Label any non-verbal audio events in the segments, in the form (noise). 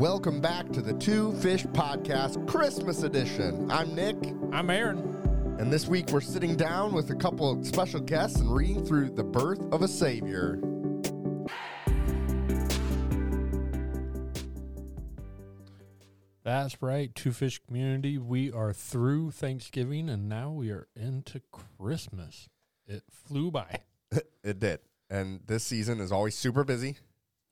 Welcome back to the Two Fish Podcast Christmas Edition. I'm Nick, I'm Aaron. and this week we're sitting down with a couple of special guests and reading through The Birth of a Savior. That's right, Two Fish Community. We are through Thanksgiving and now we are into Christmas. It flew by. (laughs) It did. And this season is always super busy.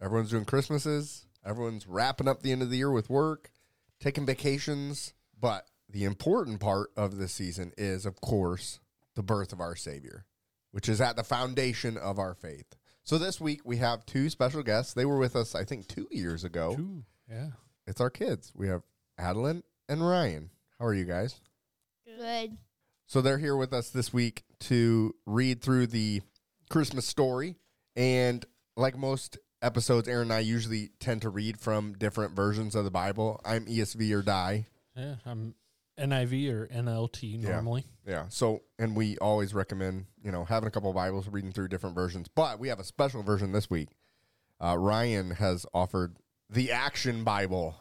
Everyone's doing Christmases, everyone's wrapping up the end of the year with work, taking vacations. But the important part of the season is, of course, the birth of our Savior, which is at the foundation of our faith. So this week we have two special guests. They were with us, I think, two years ago. Ooh, yeah. It's our kids. We have Adeline and Ryan. How are you guys? Good. So they're here with us this week to read through the Christmas story. And like most episodes, Aaron and I usually tend to read from different versions of the Bible. I'm ESV or die. Yeah, I'm NIV or NLT normally. Yeah. So, and we always recommend, you know, having a couple of Bibles, reading through different versions. But we have a special version this week. Uh, Ryan has offered the Action Bible,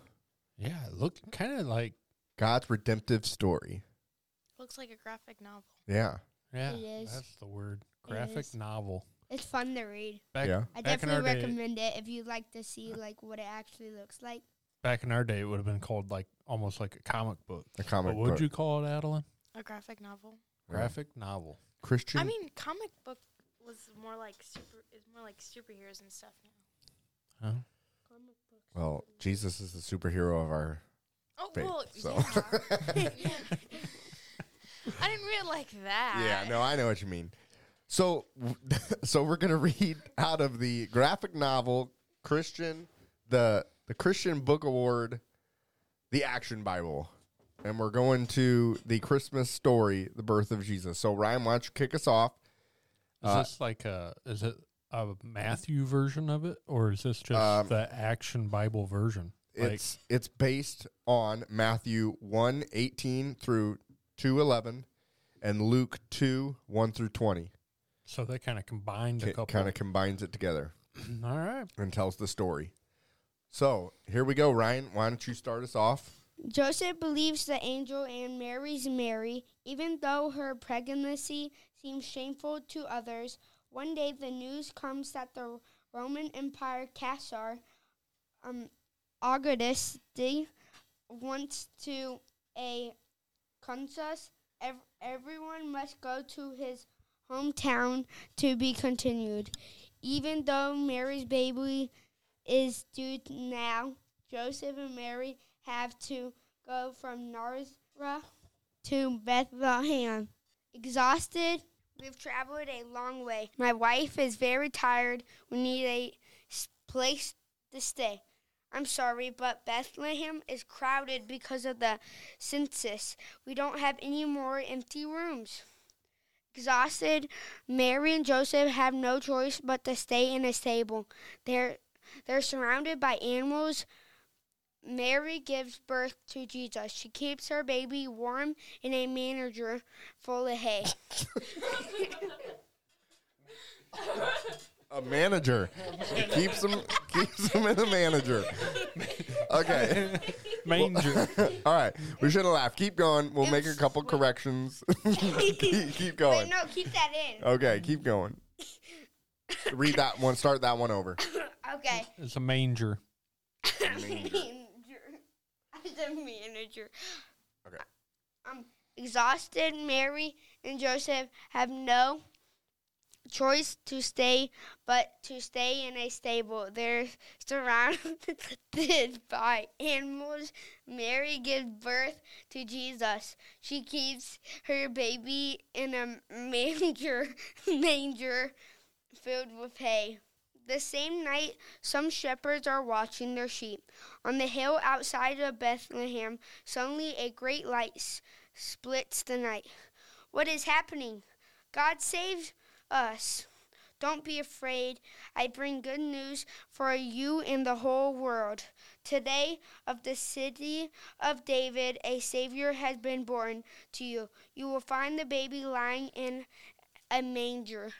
Yeah, it looked kind of like, God's redemptive story. Looks like a graphic novel. Yeah. yeah, It is. that's the word. Graphic is. novel. It's fun to read. Back, Yeah. I back in our definitely day, recommend it if you'd like to see like what it actually looks like. back in our day, it would have been called like almost like a comic book. A comic book. What would you call it, Adeline? A graphic novel. Graphic novel. Christian. I mean, comic book was more like super. Is more like superheroes and stuff now. Huh? well, Jesus is the superhero of our Oh Faith, well, so. yeah. (laughs) (laughs) I didn't read it like that. Yeah, no, I know what you mean. So, (laughs) so we're gonna read out of the graphic novel Christian, the the Christian Book Award, the Action Bible, and we're going to the Christmas story, the birth of Jesus. So, Ryan, why don't you kick us off? Is Uh, this like a is it a Matthew version of it, or is this just Um, the Action Bible version? Like, It's it's based on Matthew 1, 18 through two eleven, and Luke two one through twenty. So they kind of combined a It couple. kind of combines it together. All right. and tells the story. So here we go, Ryan. Why don't you start us off? Joseph believes the angel and marries Mary, even though her pregnancy seems shameful to others. One day, the news comes that the Roman Empire Caesar, um, Augustus, wants to a consus. Ev- everyone must go to his hometown to be continued. Even though Mary's baby is due now, Joseph and Mary have to go from Nazareth to Bethlehem. Exhausted, we've traveled a long way. My wife is very tired. We need a place to stay. I'm sorry, but Bethlehem is crowded because of the census. We don't have any more empty rooms. Exhausted, Mary and Joseph have no choice but to stay in a stable. They're they're surrounded by animals. Mary gives birth to Jesus. She keeps her baby warm in a manger full of hay. (laughs) (laughs) A manager keeps him keeps him in a manager. Okay, Manger. (laughs) all right. We shouldn't laugh. Keep going. We'll make a couple corrections. (laughs) keep, keep Wait, going. no, keep that in. Okay, keep going. Read that one. Start that one over. Okay. it's a manger. manager. As a manager. Okay. Um, exhausted, Mary and Joseph have no choice to stay but to stay in a stable. They're surrounded (laughs) by animals. Mary gives birth to Jesus. She keeps her baby in a (laughs) manger manger filled with hay. The same night, some shepherds are watching their sheep. On the hill outside of Bethlehem, suddenly a great light s- splits the night. What is happening? God saved us. Don't be afraid. I bring good news for you and the whole world. Today, of the city of David, a Savior has been born to you. You will find the baby lying in a manger.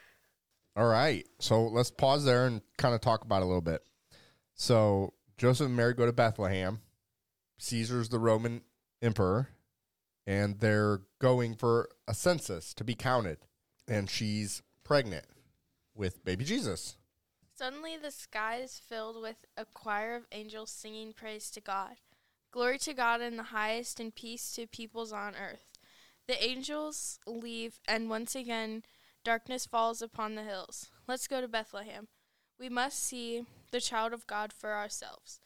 All right. So let's pause there and kind of talk about a little bit. So Joseph and Mary go to Bethlehem. Caesar's the Roman emperor, and they're going for a census to be counted. And she's pregnant with baby Jesus. Suddenly the sky is filled with a choir of angels singing praise to God. Glory to God in the highest, and peace to peoples on earth. The angels leave, and once again darkness falls upon the hills. Let's go to Bethlehem. We must see the child of God for ourselves.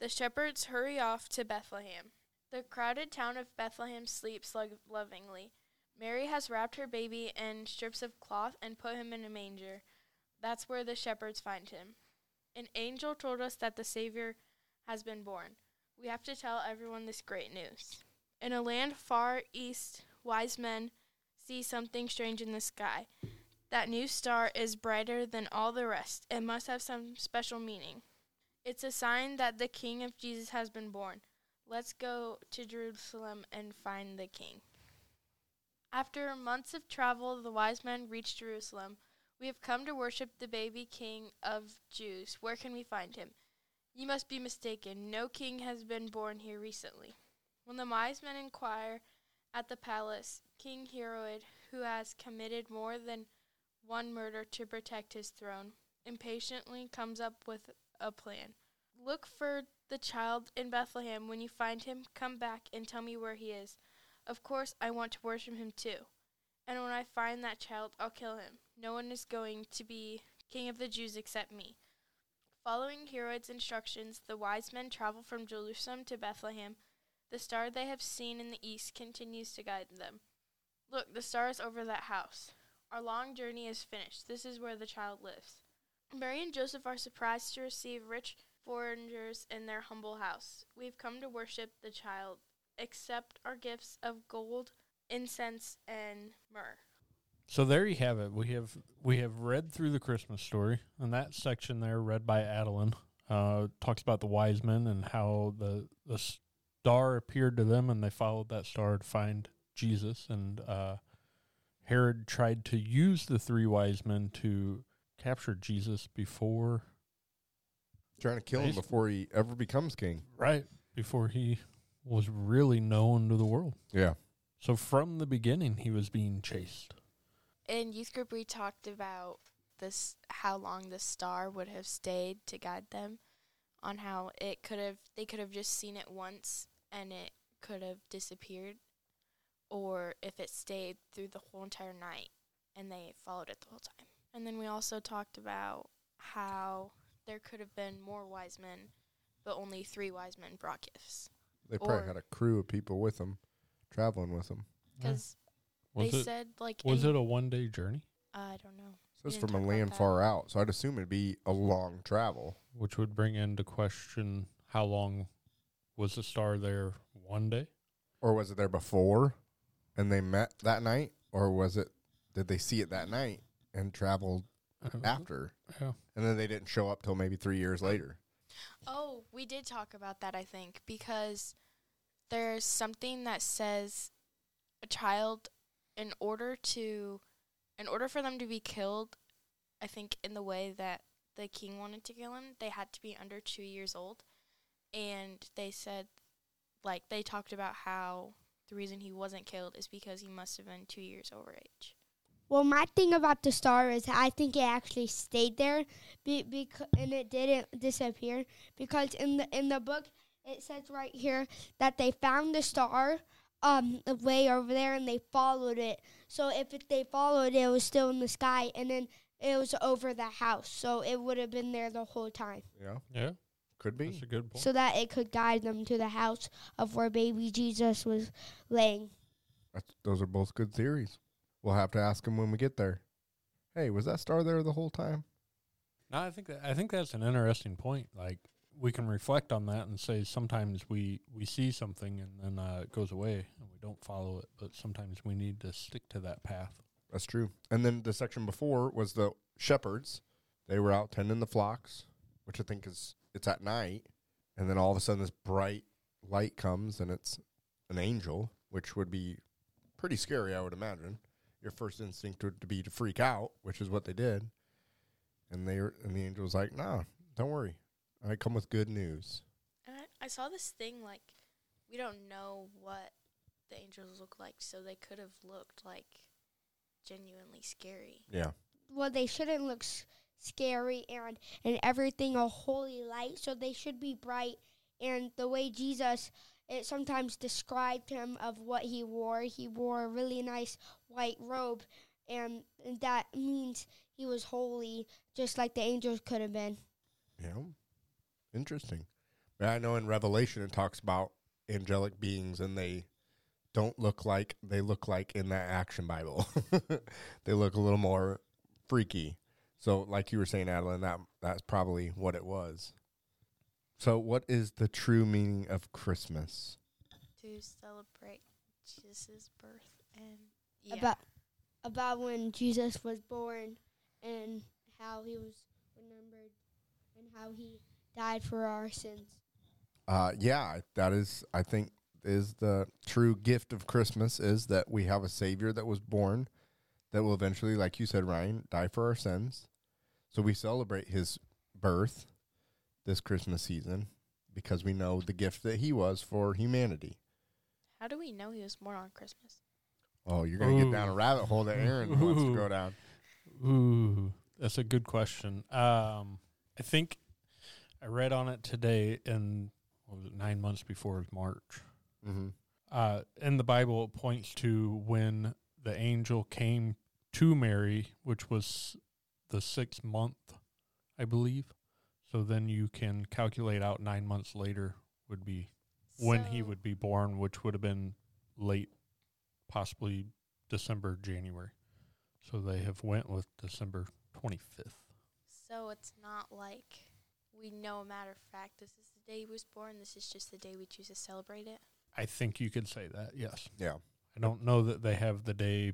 The shepherds hurry off to Bethlehem. The crowded town of Bethlehem sleeps lo- lovingly. Mary has wrapped her baby in strips of cloth and put him in a manger. That's where the shepherds find him. An angel told us that the Savior has been born. We have to tell everyone this great news. In a land far east, wise men see something strange in the sky. That new star is brighter than all the rest. It must have some special meaning. It's a sign that the King of Jesus has been born. Let's go to Jerusalem and find the King. After months of travel, the wise men reached Jerusalem. We have come to worship the baby King of Jews. Where can we find him? You must be mistaken. No king has been born here recently. When the wise men inquire at the palace, King Herod, who has committed more than one murder to protect his throne, impatiently comes up with a plan. Look for the child in Bethlehem. When you find him, come back and tell me where he is. Of course, I want to worship him too. And when I find that child, I'll kill him. No one is going to be king of the Jews except me. Following Herod's instructions, the wise men travel from Jerusalem to Bethlehem. The star they have seen in the east continues to guide them. Look, the star is over that house. Our long journey is finished. This is where the child lives. Mary and Joseph are surprised to receive rich foreigners in their humble house. We've come to worship the child. Accept our gifts of gold, incense, and myrrh. So there you have it. We have we have read through the Christmas story, and that section there, read by Adeline, uh, talks about the wise men and how the the star appeared to them, and they followed that star to find Jesus. And uh, Herod tried to use the three wise men to capture Jesus before, Trying to kill him before he ever becomes king. right before he was really known to the world. Yeah. So from the beginning, he was being chased. In youth group, we talked about this how long the star would have stayed to guide them, on how it could have they could have just seen it once and it could have disappeared, or if it stayed through the whole entire night and they followed it the whole time. And then we also talked about how there could have been more wise men, but only three wise men brought gifts They probably Or- had a crew of people with them, traveling with them. because Was they it said like was in- it a one day journey? I don't know. So it's didn't from a talk about land that. far out. So I'd assume it'd be a long travel. which would bring into question how long was the star there one day Or was it there before and they met that night? Or was it, did they see it that night and traveled after? yeah And then they didn't show up till maybe three years later. Oh, we did talk about that, I think, because there's something that says a child in order to in order for them to be killed, I think in the way that the king wanted to kill him, they had to be under 2 years old. And they said like they talked about how the reason he wasn't killed is because he must have been 2 years over age. Well, my thing about the star is I think it actually stayed there, be, bec- and it didn't disappear because in the in the book it says right here that they found the star um way over there and they followed it. So if it, they followed it, it was still in the sky, and then it was over the house, so it would have been there the whole time, Yeah. yeah Could be. that's a good point so that it could guide them to the house of where baby Jesus was laying. That's, those are both good theories. We'll have to ask him when we get there. Hey, was that star there the whole time? no i think that, i think that's an interesting point like we can reflect on that and say sometimes we we see something and then uh, it goes away and we don't follow it but sometimes we need to stick to that path That's true. And then the section before was the shepherds. They were out tending the flocks, which I think is it's at night, and then all of a sudden this bright light comes and it's an angel, which would be pretty scary, I would imagine. Your first instinct would be to freak out, which is what they did. And they and the angel was like, "Nah, don't worry. I come with good news. And I, I saw this thing like we don't know what the angels look like, so they could have looked like genuinely scary. Yeah. Well, they shouldn't look s- scary and and everything a holy light, so they should be bright. And the way Jesus, it sometimes described him of what he wore. He wore a really nice white robe, and, and that means he was holy, just like the angels could have been. Yeah. Interesting. But I know in Revelation it talks about angelic beings and they don't look like they look like in that action Bible. (laughs) they look a little more freaky. So like you were saying, Adeline, that that's probably what it was. So what is the true meaning of Christmas? To celebrate Jesus' birth and yeah. About about when Jesus was born and how he was remembered and how he died for our sins. Uh, yeah, that is, I think, is the true gift of Christmas is that we have a Savior that was born that will eventually, like you said, Ryan, die for our sins. So we celebrate his birth this Christmas season because we know the gift that he was for humanity. How do we know he was born on Christmas? Oh, you're going to get down a rabbit hole that Aaron wants to go down. Ooh, that's a good question. Um, I think I read on it today, and what was it nine months before March? Mm-hmm. Uh, in the Bible, it points to when the angel came to Mary, which was the sixth month, I believe. So then you can calculate out nine months later would be when he would be born, which would have been late, possibly December, January. So they have went with December twenty fifth. So it's not like we know a matter of fact this is the day he was born. This is just the day we choose to celebrate it. I think you could say that. Yes. Yeah. I don't know that they have the day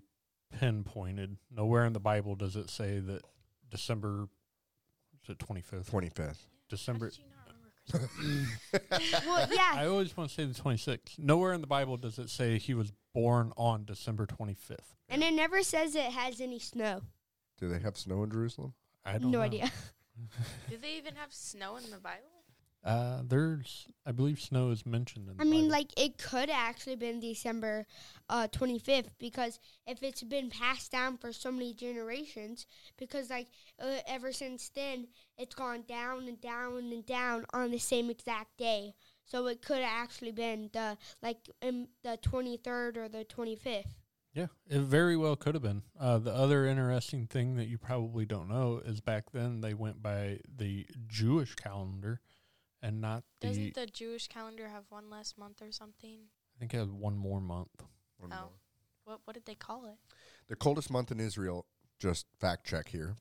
pinpointed. Nowhere in the Bible does it say that December is it twenty fifth? 25th. How December. did you not remember Christmas? (laughs) Well, yeah, I always want to say the twenty sixth. Nowhere in the Bible does it say he was born on December twenty fifth. and it never says it has any snow. Do they have snow in Jerusalem? I don't No know. idea. (laughs) Do they even have snow in the Bible? Uh, there's, I believe, snow is mentioned in. The I mean, Bible. like it could actually been December uh, 25th because if it's been passed down for so many generations, because like uh, ever since then it's gone down and down and down on the same exact day. So it could actually been the like um, the 23rd or the 25th. Yeah, it very well could have been. Uh, the other interesting thing that you probably don't know is back then they went by the Jewish calendar and not the. Doesn't the Jewish calendar have one less month or something? I think it has one more month. One Oh. more. What what did they call it? The coldest month in Israel, just fact check here.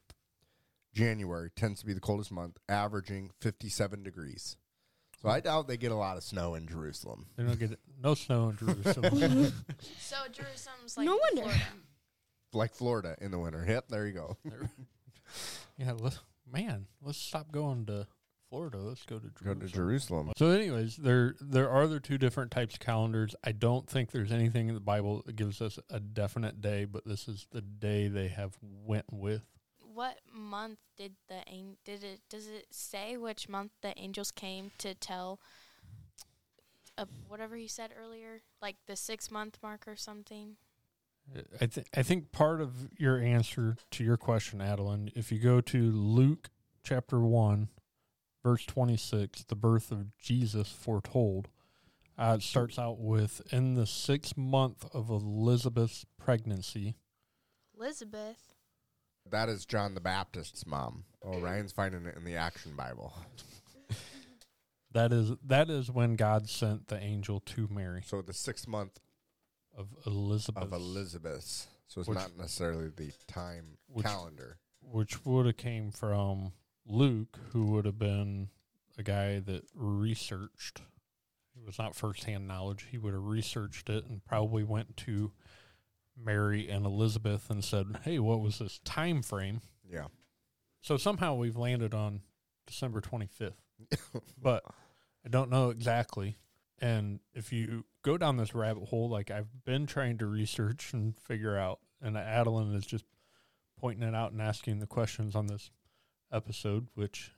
January tends to be the coldest month, averaging 57 degrees. So I doubt they get a lot of snow in Jerusalem. They don't get no snow in Jerusalem. (laughs) So Jerusalem's like No wonder. Florida. Like Florida in the winter. Yep, there you go. (laughs) yeah, let's, man, let's stop going to Florida. Let's go to Go Jerusalem. to Jerusalem. So, anyways, there there are the two different types of calendars. I don't think there's anything in the Bible that gives us a definite day, but this is the day they have went with. What month did the an- did it does it say which month the angels came to tell uh, whatever he said earlier, like the 6 month mark or something? I think I think part of your answer to your question, Adeline, if you go to Luke chapter one, verse twenty six, the birth of Jesus foretold. Uh, it starts out with in the sixth month of Elizabeth's pregnancy. Elizabeth. That is John the Baptist's mom. Oh, Ryan's finding it in the Action Bible. (laughs) That is that is when God sent the angel to Mary So the sixth month of Elizabeth, of Elizabeth. So it's Which- not necessarily the time Which- calendar. which would have came from Luke, who would have been a guy that researched. It was not firsthand knowledge. He would have researched it and probably went to Mary and Elizabeth and said, "Hey, what was this time frame?" Yeah. So somehow we've landed on December 25th, (laughs) but I don't know exactly. And if you go down this rabbit hole, like I've been trying to research and figure out, and Adeline is just pointing it out and asking the questions on this episode, which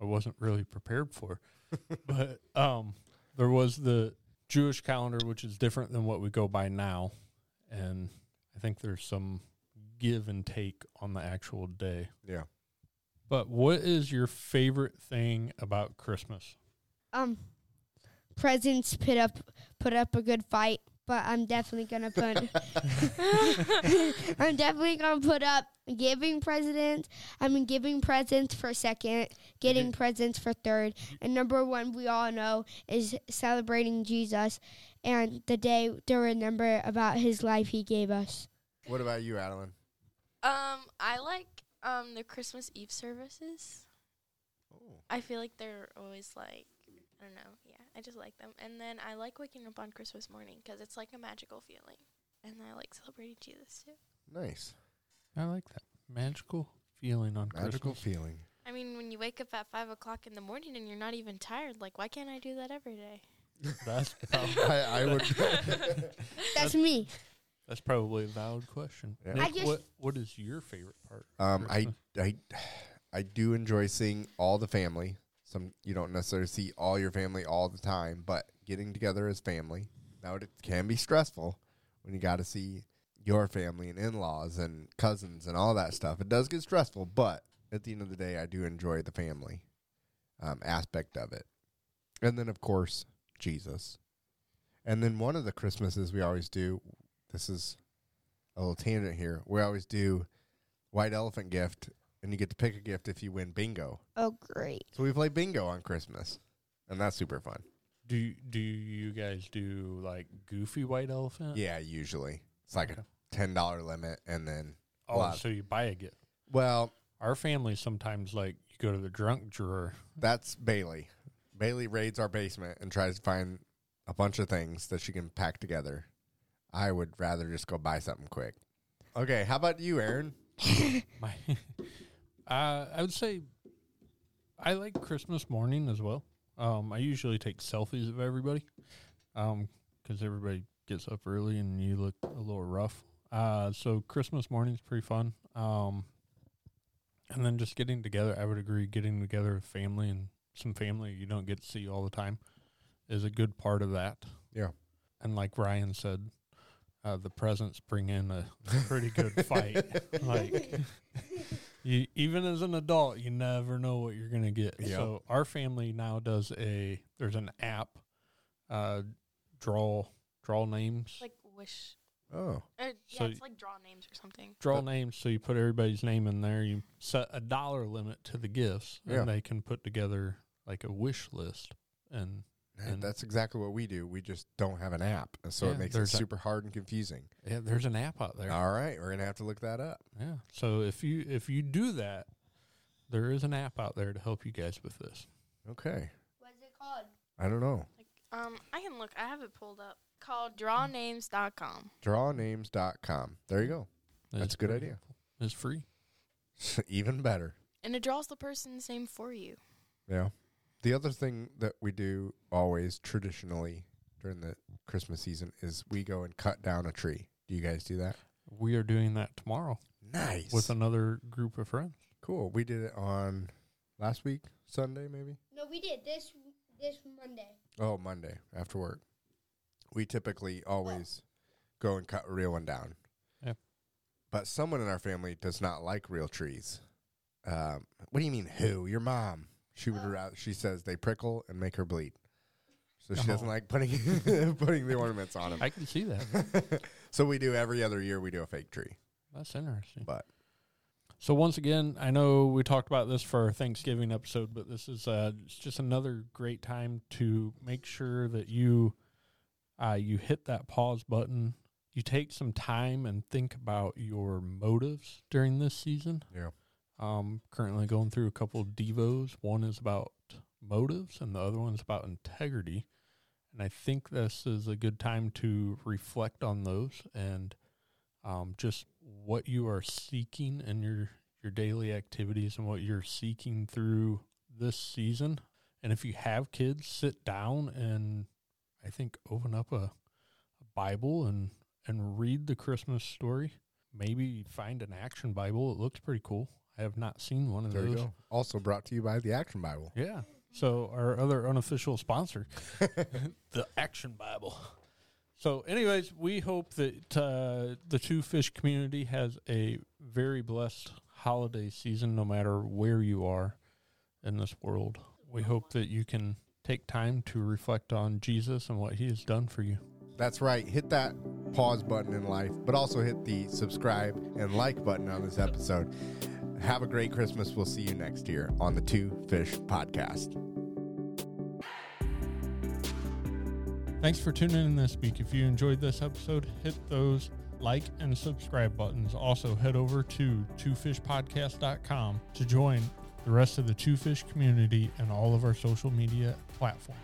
I wasn't really prepared for. (laughs) but um, there was the Jewish calendar, which is different than what we go by now, and I think there's some give and take on the actual day. Yeah. But what is your favorite thing about Christmas? Um, presents put up put up a good fight, but I'm definitely gonna put. (laughs) (laughs) I'm definitely gonna put up giving presents. I mean, giving presents for second, getting presents for third, and number one we all know is celebrating Jesus and the day to remember about His life He gave us. What about you, Adeline? Um, I like um the Christmas Eve services. Oh. I feel like they're always like I don't know. Yeah, I just like them. And then I like waking up on Christmas morning because it's like a magical feeling. And I like celebrating Jesus too. Nice. I like that magical feeling on Magical Christmas. feeling. I mean, when you wake up at five o'clock in the morning and you're not even tired, like why can't I do that every day? That's (laughs) I, I would. (laughs) That's me. that's probably a valid question. Yeah. Nick, I just- what what is your favorite part? of Um, I, Christmas? I, I do enjoy seeing all the family. Some you don't necessarily see all your family all the time, but getting together as family. Now it can be stressful when you got to see your family and in-laws and cousins and all that stuff. It does get stressful, but at the end of the day, I do enjoy the family um, aspect of it. And then, of course, Jesus. And then one of the Christmases we always do. This is a little tangent here. We always do white elephant gift, and you get to pick a gift if you win bingo. Oh, great. So we play bingo on Christmas, and that's super fun. Do you- do you guys do like goofy white elephant? Yeah, usually it's like Okay. a ten dollar limit, and then Oh, lot. so you buy a gift. well, Our family sometimes like you go to the drunk drawer. that's Bailey. Bailey raids our basement and tries to find a bunch of things that she can pack together. I would rather just go buy something quick. Okay, how about you, Aaron? (laughs) My, (laughs) uh, I would say I like Christmas morning as well. Um, I usually take selfies of everybody, um, because everybody gets up early and you look a little rough. Uh, so Christmas morning's pretty fun. Um, and then just getting together, I would agree, getting together with family and some family you don't get to see all the time is a good part of that. Yeah. And like Ryan said, uh, the presents bring in a (laughs) pretty good fight. (laughs) like you, even as an adult, you never know what you're gonna get. Yep. So our family now does a there's an app, uh, draw draw names, Like wish. Oh, Uh, yeah, So it's like draw names or something. draw names. So you put everybody's name in there. You set a dollar limit to the gifts, Yeah. and they can put together like a wish list. And man, And- that's exactly what we do. We just don't have an app, and so Yeah, it makes it there's a- super hard and confusing. yeah, there's an app out there. All right, we're gonna have to look that up. Yeah. So if you if you do that, there is an app out there to help you guys with this. Okay, What's it called? I don't know. Like um, I can look. I have it pulled up. Called drawnames.com. Drawnames.com. There you go. That's a good idea. It's free. (laughs) Even better. And it draws the person's name for you. Yeah. The other thing that we do always traditionally during the Christmas season is we go and cut down a tree. Do you guys do that? We are doing that tomorrow Nice. with another group of friends. cool. We did it on last week, Sunday maybe. No, we did this this Monday. Oh, Monday after work. We typically always go and cut a real one down. Yeah. But someone in our family does not like real trees. Um, what do you mean? Who? Your mom? She would. Rather, she says they prickle and make her bleed. So she doesn't Oh. like putting (laughs) putting the ornaments on them. I can see that. (laughs) so we do every other year. We do a fake tree, That's interesting. but So once again, I know we talked about this for our Thanksgiving episode, but this is uh, it's just another great time to make sure that you uh, you hit that pause button. You take some time and think about your motives during this season. yeah, Um, currently going through a couple of devos. One is about motives, and the other one's about integrity. And I think this is a good time to reflect on those and um, just what you are seeking in your your daily activities and what you're seeking through this season. And if you have kids, sit down and I think open up a, a Bible and and read the Christmas story. Maybe find an action Bible. It looks pretty cool. I have not seen one of There those. you go. Also brought to you by the Action Bible. Yeah. So our other unofficial sponsor, (laughs) the Action Bible. So, anyways, we hope that uh, the Two Fish community has a very blessed holiday season, no matter where you are in this world. We hope that you can take time to reflect on Jesus and what He has done for you. That's right. Hit that pause button in life, but also hit the subscribe and like button on this episode. Have a great Christmas. We'll see you next year on the Two Fish Podcast. Thanks for tuning in this week. If you enjoyed this episode, hit those like and subscribe buttons. Also, head over to twofishpodcast.com to join the rest of the Two Fish community and all of our social media platforms.